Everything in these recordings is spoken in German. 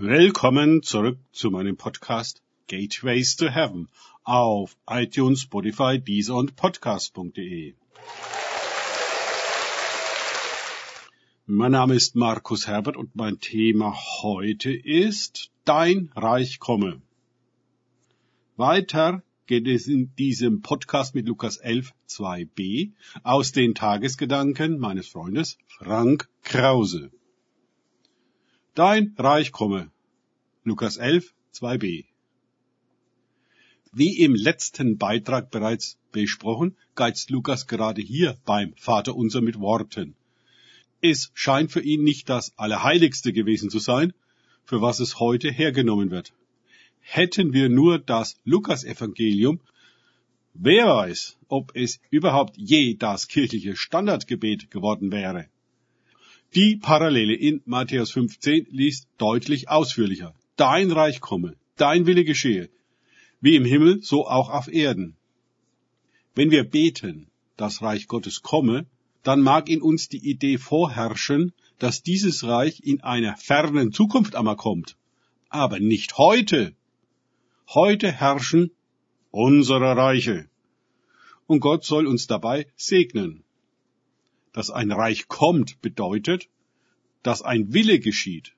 Willkommen zurück zu meinem Podcast Gateways to Heaven auf iTunes, Spotify, Deezer und Podcast.de. Mein Name ist Markus Herbert und mein Thema heute ist Dein Reich komme. Weiter geht es in diesem Podcast mit Lukas 11, 2b aus den Tagesgedanken meines Freundes Frank Krause. Dein Reich komme. Lukas 11, 2b. Wie im letzten Beitrag bereits besprochen, geizt Lukas gerade hier beim Vater unser mit Worten. Es scheint für ihn nicht das Allerheiligste gewesen zu sein, für was es heute hergenommen wird. Hätten wir nur das Lukas-Evangelium, wer weiß, ob es überhaupt je das kirchliche Standardgebet geworden wäre. Die Parallele in Matthäus 15 liest deutlich ausführlicher. Dein Reich komme, dein Wille geschehe, wie im Himmel, so auch auf Erden. Wenn wir beten, das Reich Gottes komme, dann mag in uns die Idee vorherrschen, dass dieses Reich in einer fernen Zukunft einmal kommt. Aber nicht heute. Heute herrschen unsere Reiche. Und Gott soll uns dabei segnen. Dass ein Reich kommt bedeutet, dass ein Wille geschieht.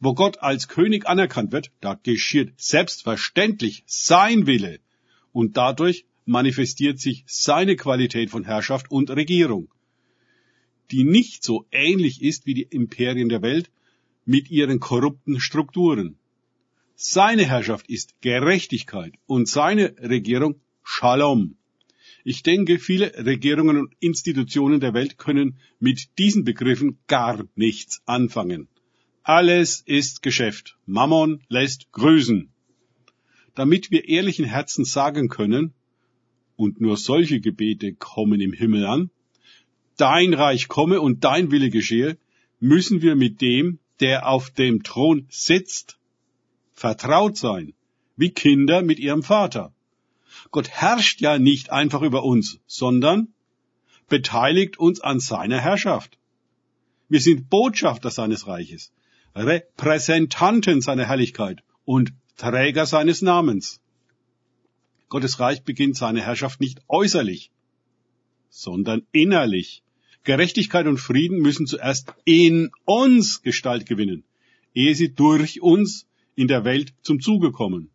Wo Gott als König anerkannt wird, da geschieht selbstverständlich sein Wille. Und dadurch manifestiert sich seine Qualität von Herrschaft und Regierung, die nicht so ähnlich ist wie die Imperien der Welt mit ihren korrupten Strukturen. Seine Herrschaft ist Gerechtigkeit und seine Regierung Shalom. Ich denke, viele Regierungen und Institutionen der Welt können mit diesen Begriffen gar nichts anfangen. Alles ist Geschäft. Mammon lässt grüßen. Damit wir ehrlichen Herzen sagen können, und nur solche Gebete kommen im Himmel an, dein Reich komme und dein Wille geschehe, müssen wir mit dem, der auf dem Thron sitzt, vertraut sein, wie Kinder mit ihrem Vater. Gott herrscht ja nicht einfach über uns, sondern beteiligt uns an seiner Herrschaft. Wir sind Botschafter seines Reiches, Repräsentanten seiner Herrlichkeit und Träger seines Namens. Gottes Reich beginnt seine Herrschaft nicht äußerlich, sondern innerlich. Gerechtigkeit und Frieden müssen zuerst in uns Gestalt gewinnen, ehe sie durch uns in der Welt zum Zuge kommen.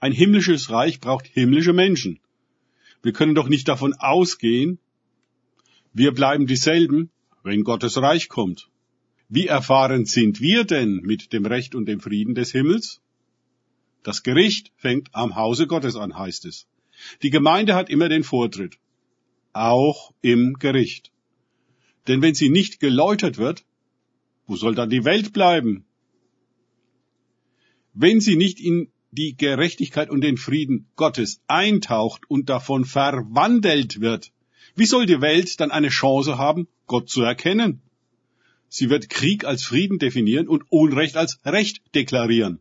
Ein himmlisches Reich braucht himmlische Menschen. Wir können doch nicht davon ausgehen, wir bleiben dieselben, wenn Gottes Reich kommt. Wie erfahren sind wir denn mit dem Recht und dem Frieden des Himmels? Das Gericht fängt am Hause Gottes an, heißt es. Die Gemeinde hat immer den Vortritt, auch im Gericht. Denn wenn sie nicht geläutert wird, wo soll dann die Welt bleiben? Wenn sie nicht in die Gerechtigkeit und den Frieden Gottes eintaucht und davon verwandelt wird, wie soll die Welt dann eine Chance haben, Gott zu erkennen? Sie wird Krieg als Frieden definieren und Unrecht als Recht deklarieren.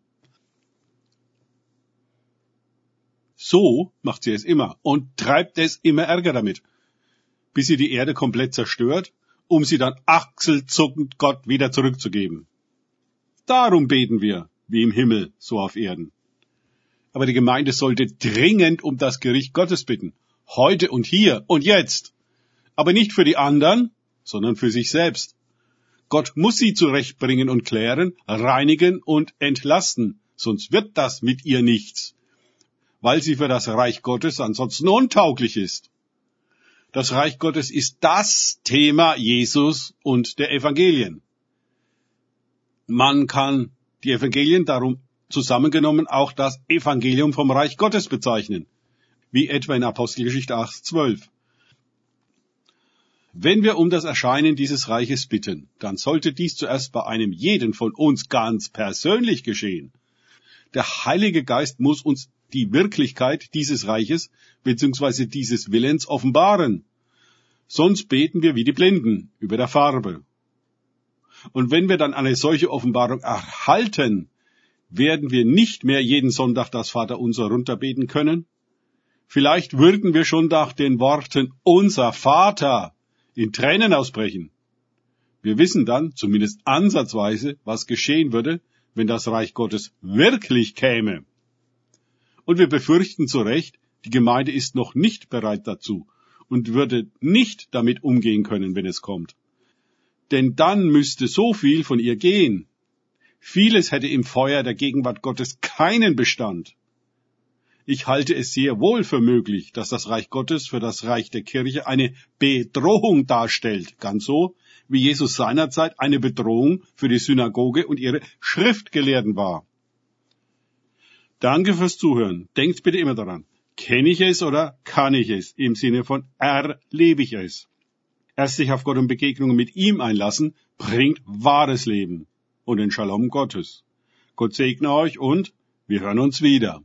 So macht sie es immer und treibt es immer Ärger damit, bis sie die Erde komplett zerstört, um sie dann achselzuckend Gott wieder zurückzugeben. Darum beten wir, wie im Himmel, so auf Erden. Aber die Gemeinde sollte dringend um das Gericht Gottes bitten. Heute und hier und jetzt. Aber nicht für die anderen, sondern für sich selbst. Gott muss sie zurechtbringen und klären, reinigen und entlasten, sonst wird das mit ihr nichts weil sie für das Reich Gottes ansonsten untauglich ist. Das Reich Gottes ist das Thema Jesus und der Evangelien. Man kann die Evangelien darum zusammengenommen auch das Evangelium vom Reich Gottes bezeichnen, wie etwa in Apostelgeschichte 8, 12. Wenn wir um das Erscheinen dieses Reiches bitten, dann sollte dies zuerst bei einem jeden von uns ganz persönlich geschehen. Der Heilige Geist muss uns die Wirklichkeit dieses Reiches bzw. dieses Willens offenbaren. Sonst beten wir wie die Blinden über der Farbe. Und wenn wir dann eine solche Offenbarung erhalten, werden wir nicht mehr jeden Sonntag das Vaterunser runterbeten können? Vielleicht würden wir schon nach den Worten unser Vater in Tränen ausbrechen. Wir wissen dann, zumindest ansatzweise, was geschehen würde, wenn das Reich Gottes wirklich käme. Und wir befürchten zu Recht, die Gemeinde ist noch nicht bereit dazu und würde nicht damit umgehen können, wenn es kommt. Denn dann müsste so viel von ihr gehen. Vieles hätte im Feuer der Gegenwart Gottes keinen Bestand. Ich halte es sehr wohl für möglich, dass das Reich Gottes für das Reich der Kirche eine Bedrohung darstellt, ganz so, wie Jesus seinerzeit eine Bedrohung für die Synagoge und ihre Schriftgelehrten war. Danke fürs Zuhören. Denkt bitte immer daran. Kenne ich es oder kann ich es? Im Sinne von erlebe ich es. Erst sich auf Gott und Begegnungen mit ihm einlassen, bringt wahres Leben und den Shalom Gottes. Gott segne euch und wir hören uns wieder.